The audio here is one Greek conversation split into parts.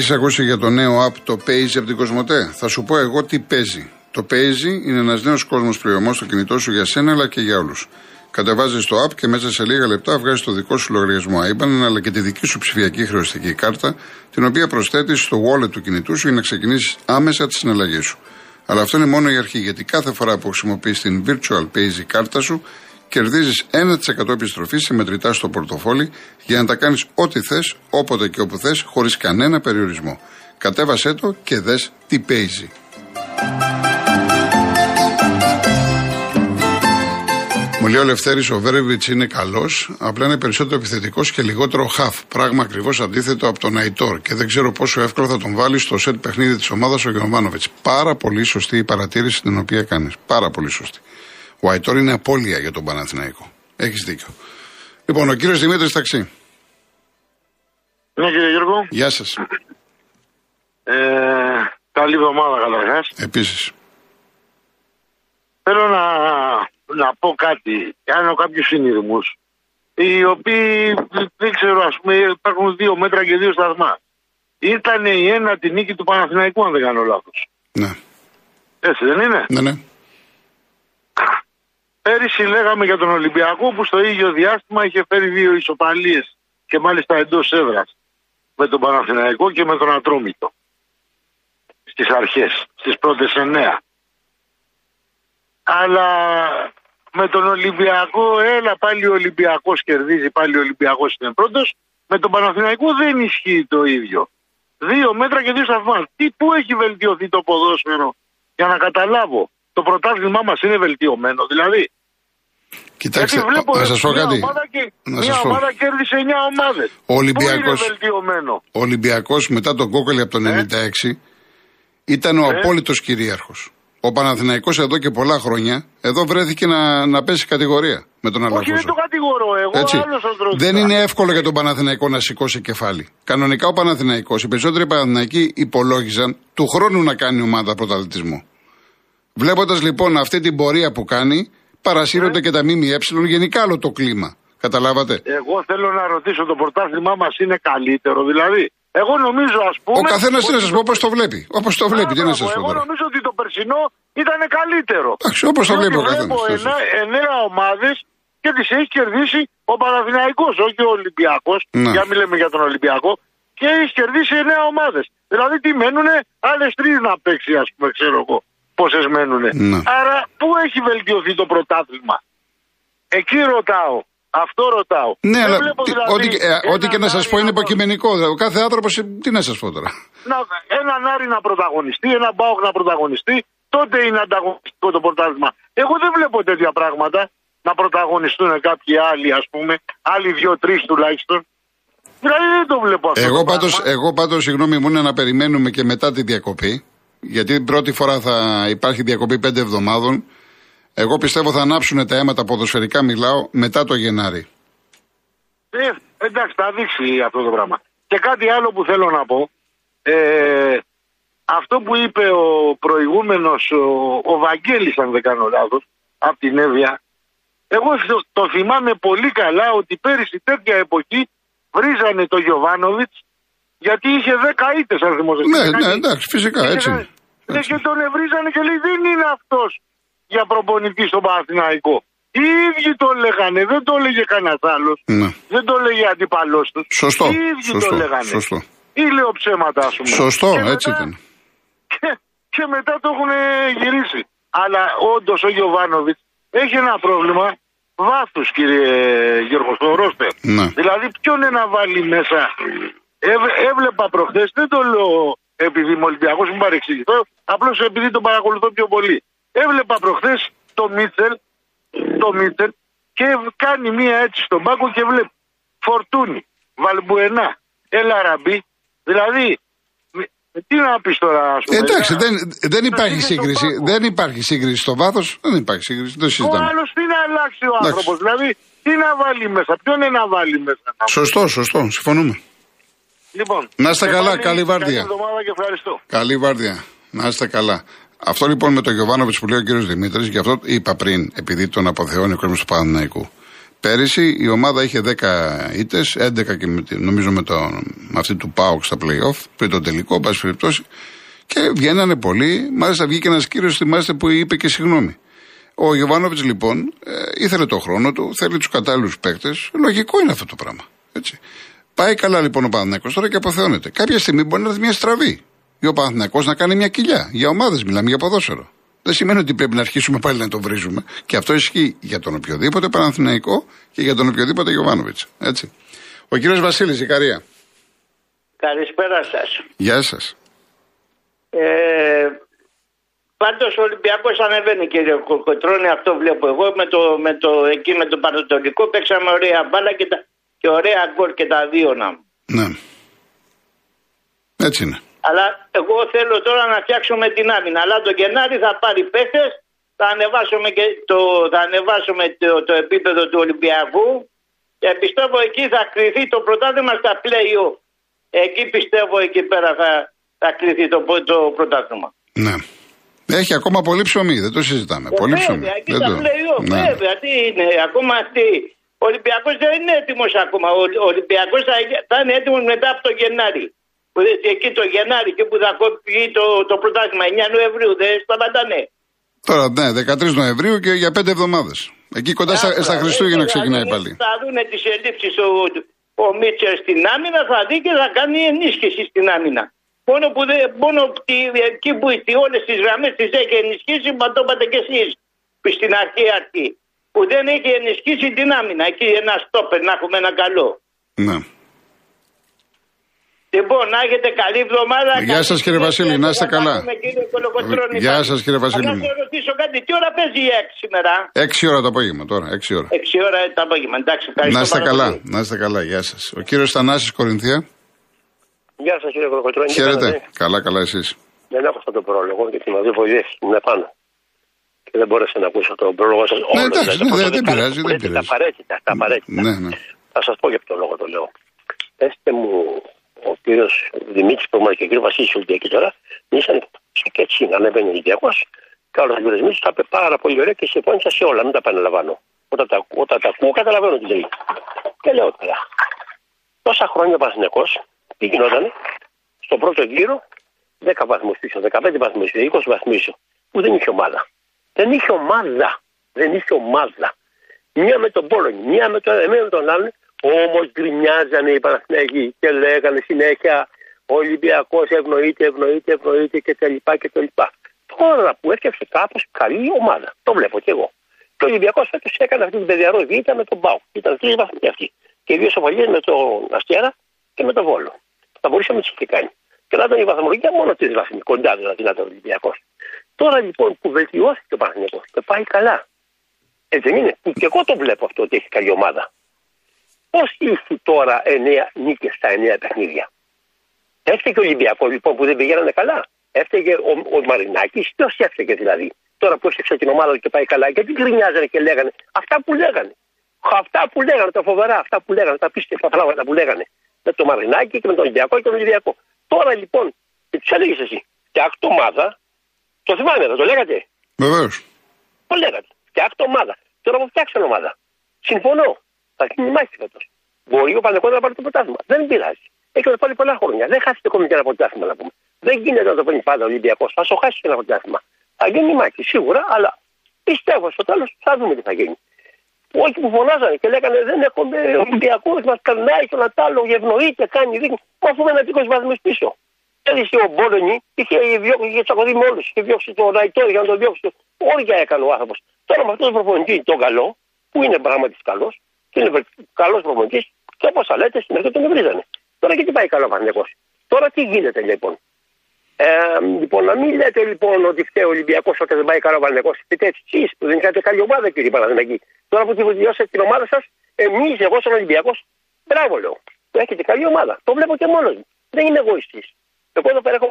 Έχει ακούσει για το νέο app το Pazy από την Κοσμοτέ; Θα σου πω εγώ τι παίζει. Το Pazy είναι ένας νέος κόσμος πληρωμό στο κινητό σου για σένα αλλά και για όλους. Κατεβάζεις το app και μέσα σε λίγα λεπτά βγάζεις το δικό σου λογαριασμό IBAN αλλά και τη δική σου ψηφιακή χρεωστική κάρτα, την οποία προσθέτεις στο wallet του κινητού σου για να ξεκινήσεις άμεσα τη συναλλαγή σου. Αλλά αυτό είναι μόνο η αρχή, γιατί κάθε φορά που χρησιμοποιείς την Virtual Pazy κάρτα σου, κερδίζεις 1% επιστροφής σε μετρητά στο πορτοφόλι για να τα κάνεις ό,τι θες, όποτε και όπου θες, χωρίς κανένα περιορισμό. Κατέβασέ το και δες τι παίζει. Μου λέει ο Λευτέρης, ο Βέρεβιτς είναι καλός, απλά είναι περισσότερο επιθετικός και λιγότερο χαφ. Πράγμα ακριβώς αντίθετο από τον Αϊτόρ. Και δεν ξέρω πόσο εύκολο θα τον βάλει στο σετ παιχνίδι της ομάδας ο Γιωβάνοβιτς. Πάρα πολύ σωστή η παρατήρηση την οποία κάνεις. Πάρα πολύ σωστή. Ο Αϊτόρ είναι απώλεια για τον Παναθηναϊκό. Έχεις δίκιο. Λοιπόν, ο κύριος Δημήτρης Ταξί. Ναι, κύριε Γιώργο. Γεια σας. Ε, καλή εβδομάδα καταρχάς. Επίσης. Θέλω να, να πω κάτι. Κάνω κάποιους συνειδημούς, οι οποίοι δεν ξέρω, ας πούμε, υπάρχουν δύο μέτρα και δύο σταθμά. Ήταν η ένατη νίκη του Παναθηναϊκού, αν δεν κάνω λάθος. Ναι. Έτσι δεν είναι; Ναι, ναι. Πέρυσι λέγαμε για τον Ολυμπιακό που στο ίδιο διάστημα είχε φέρει δύο ισοπαλίες και μάλιστα εντός έδρας με τον Παναθηναϊκό και με τον Ατρόμητο στις αρχές, στις πρώτες εννέα. Αλλά με τον Ολυμπιακό, έλα πάλι ο Ολυμπιακός κερδίζει, πάλι ο Ολυμπιακός είναι πρώτος. Με τον Παναθηναϊκό δεν ισχύει το ίδιο. Δύο μέτρα και δύο σταθμά. Τι, πού έχει βελτιωθεί το ποδόσφαιρο για να καταλάβω το πρωτάθλημά μας είναι βελτιωμένο. Δηλαδή. Κοιτάξτε, βλέπω να σας πω μια κάτι. Ομάδα και, Να μια σας πω. ομάδα κέρδισε 9 ομάδες. Ο Ολυμπιακός- Πού είναι βελτιωμένο; Ο Ολυμπιακός μετά τον κόκκαλι από το 96 ήταν ο Ε; απόλυτος κυρίαρχος. Ο Παναθηναϊκός εδώ και πολλά χρόνια εδώ βρέθηκε να, να πέσει κατηγορία με τον Όχι, δεν Αλαφούζο. το κατηγορώ. Εγώ Έτσι. άλλος σας ρωτήσα. Δεν είναι εύκολο για τον Παναθηναϊκό να σηκώσει κεφάλι. Κανονικά ο Παναθηναϊκός, οι περισσότεροι Παναθηναϊκοί υπολόγιζαν του χρόνου να κάνει ομάδα πρωταθλητισμού. Βλέποντας λοιπόν αυτή την πορεία που κάνει, παρασύρονται Ναι. και τα ΜΜΕ, γενικά άλλο το κλίμα. Καταλάβατε; Εγώ θέλω να ρωτήσω, το πρωτάθλημά μας είναι καλύτερο. Δηλαδή, εγώ νομίζω, ας πούμε. Ο καθένας ότι τι να σας πω όπως το βλέπει. Όπως το βλέπει, τι να σας Μπράβο, πω Εγώ τώρα. νομίζω ότι το περσινό ήταν καλύτερο. Εντάξει, όπως το Διότι βλέπει ο καθένας. Βλέπω Τι να σας εννέα, εννέα ομάδες και τις έχει κερδίσει ο Παναθηναϊκός, όχι ο Ολυμπιακός. Ναι. Για μιλάμε για τον Ολυμπιακό. Και έχει κερδίσει εννέα ομάδες. Δηλαδή τι μένουνε, άλλες τρεις να παίξει, ας πούμε, ξέρω εγώ. Πόσες μένουνε. Ναι. Άρα, πού έχει βελτιωθεί το πρωτάθλημα; Εκεί ρωτάω. Αυτό ρωτάω. Ναι, Δεν αλλά βλέπω τι- δηλαδή ό,τι, ε, έναν ό,τι και να σας Άρη πω είναι να προ- υποκειμενικό. Ο κάθε άνθρωπος, τι να σας πω τώρα. να, έναν Άρη να πρωταγωνιστεί, έναν Μπάουκ να πρωταγωνιστεί, τότε είναι ανταγωνιστικό το πρωτάθλημα. Εγώ δεν βλέπω τέτοια πράγματα να πρωταγωνιστούν κάποιοι άλλοι, ας πούμε, άλλοι δύο-τρεις τουλάχιστον. Δηλαδή δεν το βλέπω αυτό. Εγώ το πάντως, πράγμα. εγώ πάντως, συγγνώμη μου, είναι να περιμένουμε και μετά τη διακοπή. Γιατί την πρώτη φορά θα υπάρχει διακοπή πέντε εβδομάδων. Εγώ πιστεύω θα ανάψουν τα αίματα ποδοσφαιρικά, μιλάω, μετά το Γενάρη. Ε, εντάξει, θα δείξει αυτό το πράγμα. Και κάτι άλλο που θέλω να πω. Ε, αυτό που είπε ο προηγούμενος, ο, ο Βαγγέλης, αν δεν κάνω λάθος, από την Εύβοια, εγώ το, το θυμάμαι πολύ καλά ότι πέρυσι τέτοια εποχή βρίζανε το Γιωβάνοβιτς γιατί είχε 10 ήττες αν θυμόσαι. Ναι, ναι, εντάξει, φυσικά, έτσι είναι. Ναι, Έτσι και τον ευρίζανε και λέει δεν είναι αυτός για προπονητή στον Παναθηναϊκό. Οι ίδιοι το λέγανε, δεν το έλεγε κανένας άλλος. Ναι. Δεν το έλεγε αντίπαλό του. Σωστό, Οι ίδιοι σωστό, το λέγανε. σωστό. Ή λέω ψέματα, ας πούμε. Σωστό, Και έτσι μετά- ήταν. Και, και μετά το έχουν γυρίσει. Αλλά όντως ο Γιωβάνοβιτς έχει ένα πρόβλημα βάθους, κύριε Γιώργος, στο ρόστερ. Ναι. Δηλαδή, ποιον είναι να βάλει μέσα. Έβ- έβλεπα προχθές, δεν το λέω επειδή είμαι Ολυμπιακός, μην παρεξηγηθώ, απλώς επειδή τον παρακολουθώ πιο πολύ. Έβλεπα προχθές το Μίτσελ, το Μίτσελ και κάνει μία έτσι στον πάγκο και βλέπει Φορτούνι, Βαλμπουενά, Ελαραμπή. Δηλαδή, μ- τι να πεις τώρα, ας πούμε. Εντάξει, δηλαδή, δεν, δεν υπάρχει πήγε στον σύγκριση. πάγκο. Δεν υπάρχει σύγκριση στο βάθος. Δεν υπάρχει σύγκριση. Δεν Ο συζητάμε. άλλος τι να αλλάξει ο Εντάξει. άνθρωπος. Δηλαδή, τι να βάλει μέσα, ποιον είναι να βάλει μέσα. να πούμε. Σωστό, σωστό. Συμφωνούμε. Λοιπόν, Να είστε και καλά, πάλι καλή βάρδια. Καλή εβδομάδα και ευχαριστώ. Καλή βάρδια. Να είστε καλά. Αυτό λοιπόν με τον Γιωβάνοβιτς που λέει ο κύριος Δημήτρης, γι' αυτό είπα πριν, επειδή τον αποθεώνει ο κόσμος του Παναναναϊκού. Πέρυσι η ομάδα είχε 10 ήττες, 11 και με, νομίζω με, το, με αυτή του Πάουκ στα playoff, πριν το τελικό, πάση περιπτώσει. Και βγαίνανε πολλοί. Μάλιστα βγήκε ένας κύριος, θυμάστε, που είπε και συγγνώμη. Ο Γιωβάνοβιτς λοιπόν ε, ήθελε το χρόνο του, θέλει τους κατάλληλους παίκτες. Λογικό είναι αυτό το πράγμα. Έτσι. Πάει καλά λοιπόν ο Παναθυνακό τώρα και αποθεώνεται. Κάποια στιγμή μπορεί να έρθει μια στραβή. Ή ο Παναθυνακό να κάνει μια κοιλιά. Για ομάδες μιλάμε, για ποδόσφαιρο. Δεν σημαίνει ότι πρέπει να αρχίσουμε πάλι να το βρίζουμε. Και αυτό ισχύει για τον οποιοδήποτε Παναθηναϊκό και για τον οποιοδήποτε Γιωβάνοβιτς. Έτσι. Ο κύριος Βασίλης, Ικαρία. Καλησπέρα σας. Γεια σας. Ε, Πάντως ο Ολυμπιακός ανεβαίνει κύριε Κοκοτρόνη, αυτό βλέπω εγώ. Με το, με το, εκεί με το Πανατολικό παίξαμε ωραία μπάλα και, τα, και ωραία γκολ και τα δύο να Ναι. Έτσι είναι. Αλλά εγώ θέλω τώρα να φτιάξουμε την άμυνα. Αλλά το Γενάρη θα πάρει παίχτες, θα ανεβάσουμε, και το, θα ανεβάσουμε το, το επίπεδο του Ολυμπιακού και πιστεύω εκεί θα κρυθεί το πρωτάθλημα στα play Εκεί πιστεύω εκεί πέρα θα, θα κρυθεί το, το πρωτάθλημα. Ναι. Έχει ακόμα πολύ ψωμί, δεν το συζητάμε. Ε, πολύ βέβαια, ψωμί. Εκεί Δεν τα το... play-off, Ναι. βέβαια. Τι είναι, ακόμα αυτή. Ο Ολυμπιακός δεν είναι έτοιμος ακόμα. Ο ο Ολυμπιακός θα, θα είναι έτοιμος μετά από το Γενάρη. Που δεν- εκεί το Γενάρη και που θα κόψει το, το πρωτάθλημα 9 Νοεμβρίου. Δεν σταματάνε. Τώρα, ναι, 13 Νοεμβρίου και για 5 εβδομάδες. Εκεί κοντά στα, Άκρα, στα Χριστούγεννα έτσι, ξεκινάει θα πάλι. δουν- Θα δουν τις ελλείψεις ο, ο Μίτσερ στην άμυνα, θα δει και θα κάνει ενίσχυση στην άμυνα. Μόνο που, δεν, μόνο τη- εκεί που όλες τις γραμμές τις έχει ενισχύσει, μα το είπατε κι εσείς στην αρχή αρχή. Που δεν έχει ενισχύσει την άμυνα. Εκεί ένα στόπερ να έχουμε ένα καλό. Ναι. Λοιπόν, να έχετε καλή εβδομάδα. Γεια καλή σας, κύριε συνέχεια Βασίλη, να είστε και καλά. πάμε, κύριε Κολοκοτρώνη, Γεια πάλι. σας, κύριε Βασίλη Αλλά μου. να σε ρωτήσω κάτι, τι ώρα παίζει η 6 σήμερα; 6 ώρα το απόγευμα τώρα, 6 ώρα. 6 ώρα το απόγευμα. Εντάξει, ευχαριστώ Να είστε πάρα καλά, πολύ. να είστε καλά, γεια σας. Ο κύριος Θανάσης Κορινθία. Γεια σας κύριε Κολοκοτρώνη. τι Χαίρετε. κάνετε; Καλά, καλά εσείς. Δεν άκουσα τον πρόλογο γιατί με δύο βοηθέ είναι πάνω. Και δεν μπόρεσα να ακούσω τον πρόλογο σας. Ναι, εντάξει, δεν- δεν- δεν πειράζει, δεν Τα πειράζει. απαραίτητα, τα απαραίτητα. Ναι, ναι. Θα σας πω για ποιο λόγο το λέω. Πετε μου, ο κύριος Δημήτρης που ήμουν και ο κύριος Βασίλης Ολυμπιακή τώρα, μιλήσαν και έτσι να ανεβαίνει ο Ολυμπιακός. Και άλλος ο κύριος Δημήτρης τα είπε πάρα πολύ ωραία και συμφώνησα σε όλα. Μην τα επαναλαμβάνω. Όταν τα, όταν τα ακούω, καταλαβαίνω τι λέει. Και λέω τώρα. Τόσα χρόνια ο Παθηνικό τι γινόταν στον πρώτο γύρο 10 βαθμούς πίσω, 15 βαθμούς πίσω, 20 βαθμούς πίσω. Που δεν είχε ομάδα. Δεν είχε ομάδα. Δεν είχε ομάδα. Μία με τον Πόλωνη, μία με τον ένα, μία με τον άλλον. Όμως γκρινιάζανε οι Παναθηναϊκοί και λέγανε συνέχεια ο Ολυμπιακός ευνοείται, ευνοείται, ευνοείται κτλ. κτλ. Τώρα που έφτιαξε κάπως καλή ομάδα. Το βλέπω κι εγώ. Και ο Ολυμπιακός φέτος έκανε αυτή την παιδιαρό βήτα με τον Μπάου. Ήταν τρεις βαθμοί αυτοί. Και δύο σοφαλίες με τον Αστέρα και με τον Βόλο. Θα μπορούσε να μην τι είχε κάνει. Και να ήταν η βαθμολογία μόνο τρεις βαθμοί, κοντά δηλαδή να ήταν ο Ολυμπιακός. Τώρα λοιπόν που βελτιώθηκε ο Παναθηναϊκό και πάει καλά. Έτσι δεν είναι. Που και εγώ το βλέπω αυτό ότι έχει καλή ομάδα. Πώς ήρθε τώρα 9 νίκες στα 9 παιχνίδια; Έφταιγε ο Ολυμπιακός λοιπόν που δεν πηγαίνανε καλά. Έφταιγε ο, ο Μαρινάκης. Ποιος έφταιγε δηλαδή; Τώρα που έφτιαξε την ομάδα και πάει καλά. Γιατί γκρινιάζανε και λέγανε αυτά που λέγανε. Αυτά που λέγανε, τα φοβερά, αυτά που λέγανε, τα πίστευτα πράγματα που λέγανε. Με τον Μαρινάκη και με τον Ολυμπιακό και τον Ολυμπιακό. Τώρα λοιπόν, και του έλεγες εσύ, φτιάχτε ομάδα. Το θυμάμαι, δεν το λέγατε. Βεβαίως. Το λέγατε. Φτιάχτε ομάδα. Τώρα που φτιάξαν ομάδα. Συμφωνώ. Θα γίνει μάχη φέτος. Μπορεί ο Πανεκό να πάρει το πρωτάθλημα. Δεν πειράζει. Έχει να το πάρει πολλά χρόνια. Δεν χάσει ακόμη και ένα πρωτάθλημα να πούμε. Δεν γίνεται να το παίρνει πάντα ο Ολυμπιακός. Θα σου χάσει και ένα πρωτάθλημα. Θα γίνει μάχη σίγουρα, αλλά πιστεύω στο τέλος θα δούμε τι θα γίνει. Όχι που φωνάζανε και λέγανε δεν έχουμε Ολυμπιακό, μας καρνάει και ένα τ' άλλο, ευνοείται, κάνει, δείχνει. Μα αφού είναι 20 βαθμούς πίσω. Πέρυσι ο Μπόλονι είχε, διώξει, είχε τσακωθεί με όλους. Είχε διώξει τον Ραϊτόρ για να τον διώξει. Όρια έκανε ο άνθρωπος. Τώρα με αυτό τον προπονητή, τον καλό, που είναι πράγματι καλός, και είναι καλός προπονητής, και όπω θα λέτε, στην αρχή τον ευρίζανε. Τώρα και τι πάει καλό ο Τώρα τι γίνεται λοιπόν; Ε, λοιπόν, να μην λέτε λοιπόν ότι φταίει ο Ολυμπιακός όταν δεν πάει καλά ο Παναγενικό. Πείτε έτσι εσείς που δεν είχατε καλή ομάδα, κύριε Παναγενική. Τώρα που τη βελτιώσατε την ομάδα σας, εμείς, εγώ σαν Ολυμπιακός, μπράβο λέω. Που έχετε καλή ομάδα. Το βλέπω και μόνος μου. Δεν είμαι εγωιστής. Εγώ εδώ πέρα έχω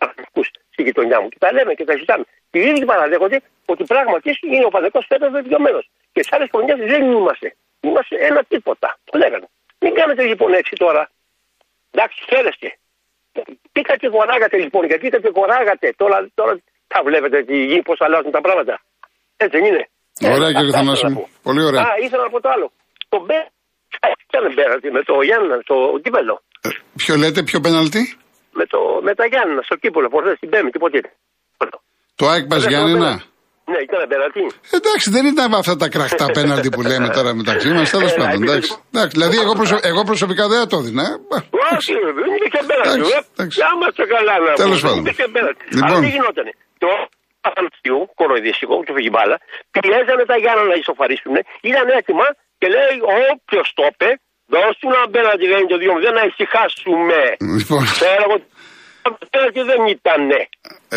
Παναγενικού στη γειτονιά μου και τα λέμε και τα ζητάμε. Και οι ίδιοι παραδέχονται ότι πράγματι είναι ο Παναγενικό φέτο βελτιωμένο. Και σε άλλες χρονιές δεν είμαστε. Είμαστε ένα τίποτα. Το λέγανε. Μην κάνετε λοιπόν έτσι τώρα. Εντάξει, χαίρεστε. Πήγα και κοράγατε λοιπόν, γιατί ήταν και κοράγατε. Τώρα, τώρα θα βλέπετε τι γη, πώς αλλάζουν τα πράγματα. Έτσι δεν είναι. Ωραία Ε, κύριε αυτά Θανάση ήθελα να μου. πω. Πολύ ωραία. Α, ήθελα να πω το άλλο. το Μπέ. Ήταν πέναλτι με το Γιάννα στο κύπελο. Ε, ποιο λέτε, ποιο πέναλτι; Με, το, με τα Γιάννα στο κύπελο, προχθέ την Πέμπτη, πότε. Το ΑΕΚ Πας Γιάννενα; Ναι, ήταν πέναλτι. Εντάξει, δεν ήταν αυτά τα κραχτά πέναλτι που λέμε τώρα μεταξύ μας. Τέλος Έλα, πάντων. επειδή- Εντάξει. Εντάξει, δηλαδή, εγώ, προσω- εγώ προσωπικά δεν θα το έδινα. ε. Όχι, δεν υπήρχε πέναλτι. Εντάξει, ε. εντάξει. Για είμαστε καλά να Τέλος πούμε, πάντων. Δεν υπήρχε πέναλτι. Λοιπόν. Αλλά τι γινότανε. Το Αθανασίου, κοροϊδιστικό, του φύγει μπάλα, πιέζανε τα Γιάννα να ισοφαρίσουν. Ήταν έτοιμα και λέει όποιος το είπε, δώσ' του ένα πέναλτι για το 2-0 να ησυχάσουμε. Λοιπόν, Ξέρω εγώ πέναλτι δεν ήτανε.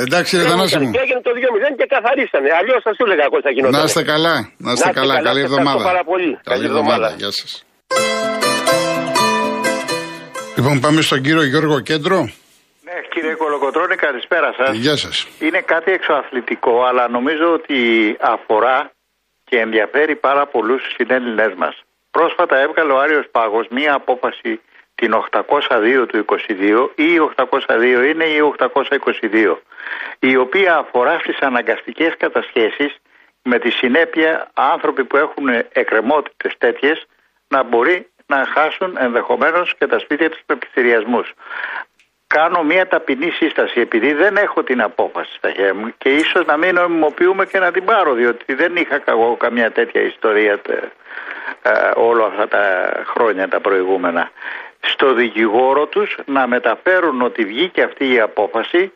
εντάξει, ρε Δεν Θανάση ήτανε. μου. Και έγινε το 2-0 και καθαρίσανε. Αλλιώς θα σου έλεγα εγώ θα γινόταν. Να είστε καλά. Να είστε είστε καλά. καλά, Καλή σε ευχαριστώ εβδομάδα. πάρα πολύ. Καλή Καλή εβδομάδα. εβδομάδα. Γεια σας. Λοιπόν, πάμε στον κύριο Γιώργο Κέντρο. Ναι, κύριε Κολοκοτρώνη, καλησπέρα σας. Γεια σας. Είναι κάτι εξωαθλητικό, αλλά νομίζω ότι αφορά και ενδιαφέρει πάρα πολλούς συνέλληνές μας. Πρόσφατα έβγαλε ο Άριος Πάγος μία απόφαση την 802 του 22 ή η 802 είναι η 822 η οποία αφορά στις αναγκαστικές κατασχέσεις με τη συνέπεια άνθρωποι που έχουν εκκρεμότητες τέτοιες να μπορεί να χάσουν ενδεχομένως και τα σπίτια τους με πληστηριασμούς κάνω μια ταπεινή σύσταση επειδή δεν έχω την απόφαση στα χέρια μου και ίσως να μην νομιμοποιούμε και να την πάρω διότι δεν είχα εγώ καμιά τέτοια ιστορία τε- ε, όλα αυτά τα χρόνια τα προηγούμενα στο δικηγόρο τους να μεταφέρουν ότι βγήκε αυτή η απόφαση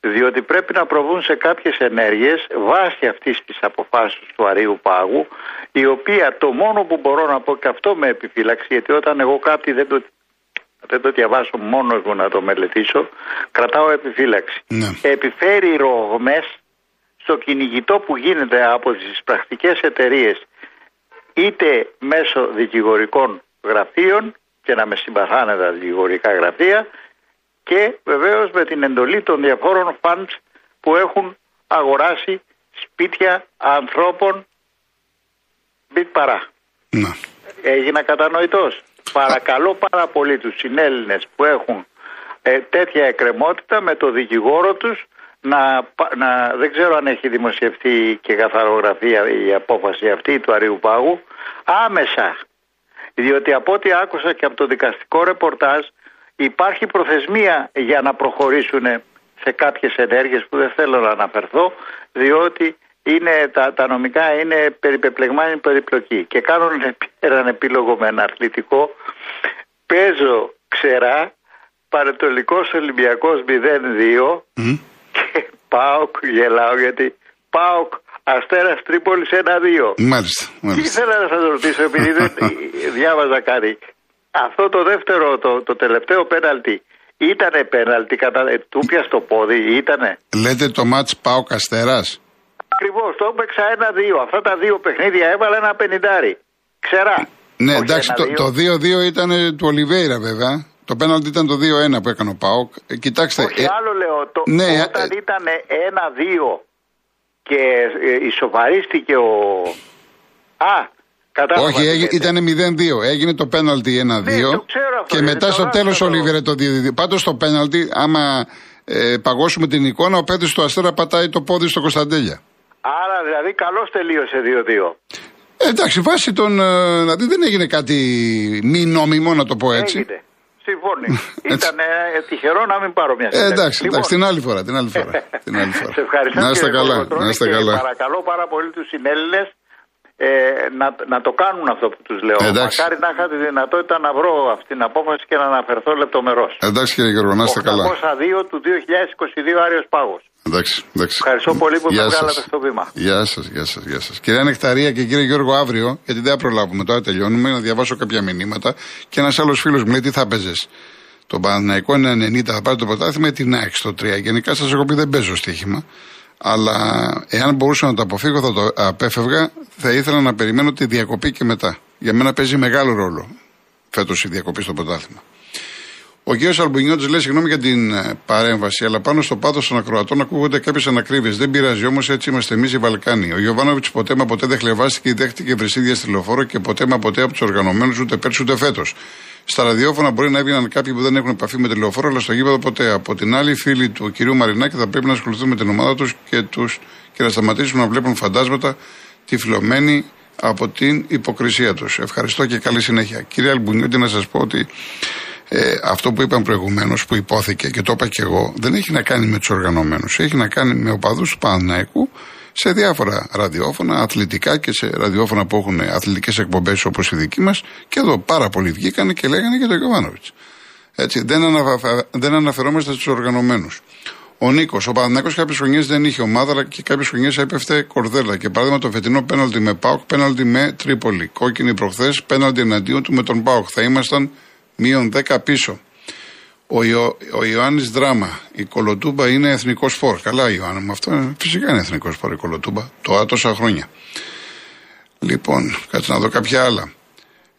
διότι πρέπει να προβούν σε κάποιες ενέργειες βάσει αυτής της αποφάσεως του Αρίου Πάγου η οποία το μόνο που μπορώ να πω και αυτό με επιφύλαξη γιατί όταν εγώ κάτι δεν το δεν το διαβάσω μόνος μου να το μελετήσω, κρατάω επιφύλαξη. Ναι. Επιφέρει ρογμές στο κυνηγητό που γίνεται από τις πρακτικές εταιρείες είτε μέσω δικηγορικών γραφείων και να με συμπαθάνε τα δικηγορικά γραφεία και βεβαίως με την εντολή των διαφόρων funds που έχουν αγοράσει σπίτια ανθρώπων μπιτ παρά. Να. Έγινα κατανοητός. Παρακαλώ πάρα πολύ τους συνέλληνες που έχουν ε, τέτοια εκκρεμότητα με το δικηγόρο τους να, πα- να, δεν ξέρω αν έχει δημοσιευτεί και καθαρογραφία η απόφαση αυτή του Αρίου Πάγου. Άμεσα. Διότι από ό,τι άκουσα και από το δικαστικό ρεπορτάζ υπάρχει προθεσμία για να προχωρήσουν σε κάποιες ενέργειες που δεν θέλω να αναφερθώ διότι είναι, τα, τα νομικά είναι περιπεπλεγμένη περιπλοκή. Και κάνουν έναν επίλογο με ένα αθλητικό. Παίζω ξερά. Παρετολικός Ολυμπιακός 0-2 Μμ. Και ΠΑΟΚ γελάω γιατί ΠΑΟΚ Αστέρας Τρίπολης 1-2 Μάλιστα. τι μάλιστα. ήθελα να σας ρωτήσω επειδή δεν διάβαζα κάτι. Αυτό το δεύτερο, το, το τελευταίο πέναλτι, ήτανε πέναλτι κατά ε, του πια στο πόδι, ήτανε; Λέτε το μάτς Πάο Καστέρας. Ακριβώς, το έπαιξα ένα-δύο. Αυτά τα δύο παιχνίδια έβαλα ένα πενιντάρι. Ξερά. Ναι, Όχι εντάξει, το, ένα-δύο. το 2-2 ήταν ε, του Ολιβέηρα βέβαια. Το πέναλτι ήταν το 2-1 που έκανε ο Πάοκ. Ε, κοιτάξτε. Όχι ε, άλλο λέω, το, ναι, όταν ε, ήταν ένα-δύο και ε, ισοφαρίστηκε ο... Α, κατάλαβα. όχι, τι έγι- λέτε. ήταν 0-2. Έγινε το πέναλτι 1-2. Ναι, το ξέρω αυτό, και είναι μετά το στο τέλος λάθος ο Ολιβέηρα το 2-2. Πάντως το πέναλτι, άμα ε, παγώσουμε την εικόνα, ο παίκτη του Αστέρα πατάει το πόδι στο Κωνσταντέλια. Άρα δηλαδή καλώς τελείωσε 2-2. Ε, εντάξει, βάσει τον. ε, δηλαδή δεν έγινε κάτι μη νόμιμο, να το πω έτσι. Έγινε. Συμφωνεί. Έτσι. Ήταν ε, τυχερό να μην πάρω μια Ε, συνέντευξη. εντάξει, Λοιπόν, εντάξει, την άλλη φορά. Την άλλη φορά. την άλλη φορά. Σε ευχαριστώ. Να είστε κύριε καλά. Κολοκοτρώνη, Να είστε και καλά. Παρακαλώ πάρα πολύ τους συνέλληνες ε, να, να το κάνουν αυτό που τους λέω. Εντάξει. Μακάρι να είχα τη δυνατότητα να βρω αυτή την απόφαση και να αναφερθώ λεπτομερώς. Εντάξει κύριε Γιώργο, να είστε καλά. 802 του 2022 Άριος Πάγος. Εντάξει, εντάξει. Ευχαριστώ πολύ που Γεια με σας. βγάλατε στο βήμα. Γεια σας, γεια σας, γεια σας. Κυρία Νεκταρία και κύριε Γιώργο, αύριο, γιατί δεν θα προλάβουμε τώρα, τελειώνουμε, να διαβάσω κάποια μηνύματα. Και ένας άλλος φίλος μου λέει: Τι θα παίζες; Το Παναθηναϊκό είναι 90, θα πάρει το πρωτάθλημα ή την ΑΕΚ στο 3. Γενικά σας έχω πει δεν παίζω στοίχημα. Αλλά εάν μπορούσα να το αποφύγω, θα το απέφευγα. Θα ήθελα να περιμένω τη διακοπή και μετά. Για μένα παίζει μεγάλο ρόλο φέτος η διακοπή στο πρωτάθλημα. Ο κ. Αλμπινιώτης λέει συγγνώμη για την ε, παρέμβαση, αλλά πάνω στο πάθο των ακροατών ακούγονται κάποιες ανακρίβειες. Δεν πειράζει όμως, έτσι είμαστε εμείς οι Βαλκάνοι. Ο Γιωβάνοβιτς ποτέ μα ποτέ δεν χλεβάστηκε ή δέχτηκε βρυσίδια στη λεωφόρο και ποτέ μα ποτέ από τους οργανωμένους ούτε πέρσι ούτε φέτος. Στα ραδιόφωνα μπορεί να έβγαιναν κάποιοι που δεν έχουν επαφή με τη λεωφόρο, αλλά στο γήπεδο ποτέ. Από την άλλη, οι φίλοι του κ. Μαρινάκη θα πρέπει να ασχοληθούν με την ομάδα τους και, τους, και να σταματήσουν να βλέπουν φαντάσματα τυφλωμένοι από την υποκρισία τους. Ευχαριστώ και καλή συνέχεια. Κύριε Αλμπουνιώτη, να σας πω ότι ε, αυτό που είπαν προηγουμένως, που υπόθηκε και το είπα και εγώ, δεν έχει να κάνει με τους οργανωμένους. Έχει να κάνει με οπαδούς του Παναναϊκού σε διάφορα ραδιόφωνα, αθλητικά και σε ραδιόφωνα που έχουν αθλητικές εκπομπές όπως η δική μας. Και εδώ πάρα πολλοί βγήκαν και λέγανε για τον Γιωβάνοβιτς. Έτσι, δεν, αναφα... δεν αναφερόμαστε στους οργανωμένους. Ο Νίκος, ο Παναθυνακό κάποιες χρονιές δεν είχε ομάδα, αλλά και κάποιες χρονιές έπεφτε κορδέλα. Και παράδειγμα το φετινό πέναλτι με Πάοκ, πέναλτι με Τρίπολη. Κόκκινη προχθές, πέναλτι εναντίον του με τον Πάοκ. Θα ήμασταν μείον 10 πίσω. Ο, Ιω, ο Ιωάννης Δράμα, η Κολοτούμπα είναι εθνικός σπορ. Καλά, Ιωάννη, με αυτό φυσικά είναι εθνικός σπορ η Κολοτούμπα. Το άτοσα χρόνια. Λοιπόν, κάτσε να δω κάποια άλλα.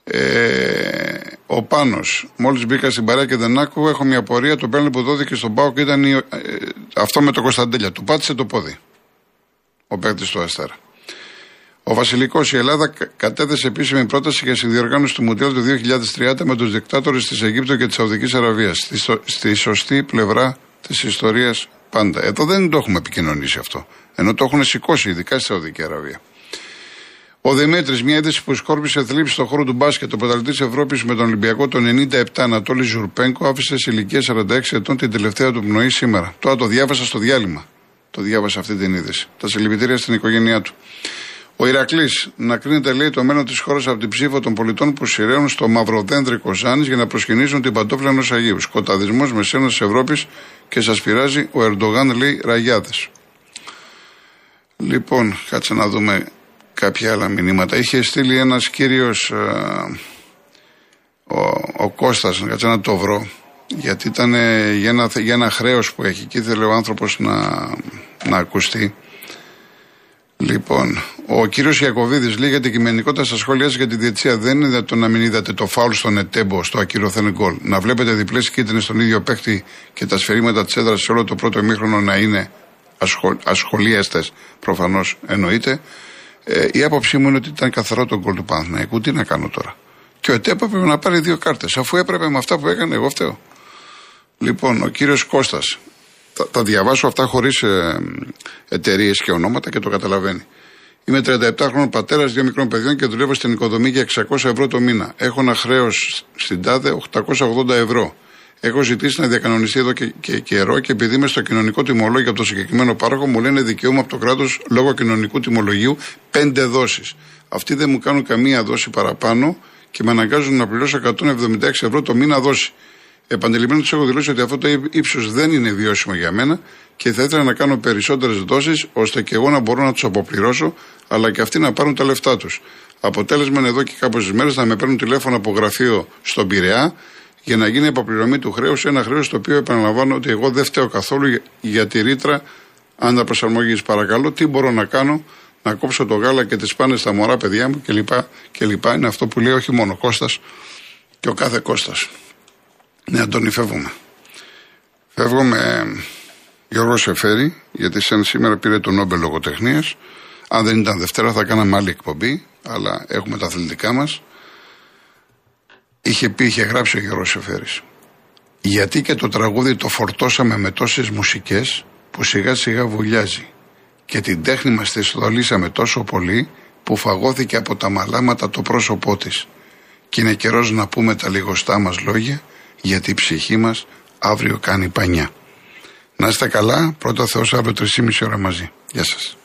Ε, ο Πάνος, μόλις μπήκα στην παρέα και δεν άκουγα, έχω μια πορεία. Το πέναλτι που δόθηκε στον Πάο και ήταν ε, αυτό με το Κωνσταντέλια. Του πάτησε το πόδι. Ο παίκτης του Αστέρα. Ο Βασιλικός, η Ελλάδα κατέθεσε επίσημη πρόταση για συνδιοργάνωση του Μουντιάλ του 2030 με τους δικτάτορες της Αιγύπτου και της Σαουδικής Αραβίας. Στη, στη σωστή πλευρά της ιστορίας πάντα. Εδώ δεν το έχουμε επικοινωνήσει αυτό. Ενώ το έχουν σηκώσει, ειδικά στη Σαουδική Αραβία. Ο Δημήτρης, μια είδηση που σκόρπισε θλίψη στον χώρο του μπάσκετ, ο πρωταθλητής Ευρώπης με τον Ολυμπιακό το 97 Ανατόλης Ζουρπέγκο, άφησε σε ηλικία 46 ετών την τελευταία του πνοή σήμερα. Τώρα το διάβασα στο διάλειμμα. Το διάβασα αυτή την είδηση. Τα συλληπιτήρια στην οικογένειά του. Ο Ηρακλής, να κρίνεται λέει το μέλλον της χώρας από την ψήφο των πολιτών που σειραίουν στο μαυροδέντρικο Ζάνη για να προσκυνήσουν την παντόφλα ενός Αγίου. Σκοταδισμός μεσαίωνας της Ευρώπης και σας πειράζει ο Ερντογάν λέει ραγιάδε. Λοιπόν, κάτσε να δούμε κάποια άλλα μηνύματα. Είχε στείλει ένας κύριος, ε, ο, ο Κώστας, κάτσε να το βρω, γιατί ήταν για ένα, για ένα χρέος που έχει και ήθελε ο άνθρωπος να, να ακουστεί. Λοιπόν, ο κύριος Ιακοβίδη λέει για την κειμενικότητα στα σχόλια για τη διετησία. Δεν είναι το να μην είδατε το φάουλ στον Ετέμπο στο ακυρωθέν γκολ. Να βλέπετε διπλές κίτρινες στον ίδιο παίχτη και τα σφαιρήματα της έδρας σε όλο το πρώτο ημίχρονο να είναι ασχολίαστες, προφανώς εννοείται. Ε, η άποψή μου είναι ότι ήταν καθαρό τον γκολ του Παναθηναϊκού. Τι να κάνω τώρα. Και ο ΕΤΕΠ έπρεπε να πάρει δύο κάρτες. Αφού έπρεπε με αυτά που έκανε, εγώ φταίω. Λοιπόν, ο κύριος Κώστας. Θα, θα διαβάσω αυτά χωρίς ε, εταιρείες και ονόματα και το καταλαβαίνει. Είμαι 37 χρόνων πατέρας δύο μικρών παιδιών και δουλεύω στην οικοδομή για 600 ευρώ το μήνα. Έχω ένα χρέος στην ΤΑΔΕ 880 ευρώ. Έχω ζητήσει να διακανονιστεί εδώ και, και καιρό και επειδή είμαι στο κοινωνικό τιμολόγιο από το συγκεκριμένο πάροχο, μου λένε δικαίωμα από το κράτος λόγω κοινωνικού τιμολογίου πέντε δόσεις. Αυτοί δεν μου κάνουν καμία δόση παραπάνω και με αναγκάζουν να πληρώσω 176 ευρώ το μήνα δόση. Επαντελειμμένω τους έχω δηλώσει ότι αυτό το ύψος δεν είναι βιώσιμο για μένα και θα ήθελα να κάνω περισσότερες δόσεις ώστε και εγώ να μπορώ να τους αποπληρώσω, αλλά και αυτοί να πάρουν τα λεφτά τους. Αποτέλεσμα είναι εδώ και κάποιες μέρες να με παίρνουν τηλέφωνο από γραφείο στον Πειραιά για να γίνει αποπληρωμή του χρέους, ένα χρέος το οποίο επαναλαμβάνω ότι εγώ δεν φταίω καθόλου για τη ρήτρα αναπροσαρμογή. Παρακαλώ, τι μπορώ να κάνω, να κόψω το γάλα και τις πάνες στα μωρά παιδιά μου κλπ. κλπ. Είναι αυτό που λέει όχι μόνο ο Κώστας και ο κάθε Κώστας. Ναι, Αντώνη, φεύγουμε. Φεύγουμε Γιώργος Σεφέρη, γιατί σαν σήμερα πήρε το Νόμπελ Λογοτεχνίας. Αν δεν ήταν Δευτέρα θα κάναμε άλλη εκπομπή, αλλά έχουμε τα αθλητικά μας. Είχε πει, είχε γράψει ο Γιώργος Σεφέρης. Γιατί και το τραγούδι το φορτώσαμε με τόσες μουσικές που σιγά σιγά βουλιάζει και την τέχνη μας τη δολήσαμε τόσο πολύ που φαγώθηκε από τα μαλάματα το πρόσωπό της. Και είναι καιρός να πούμε τα λιγοστά μας λόγια γιατί η ψυχή μας αύριο κάνει πανιά. Να είστε καλά, πρώτα Θεός αύριο 3,5 ώρα μαζί. Γεια σας.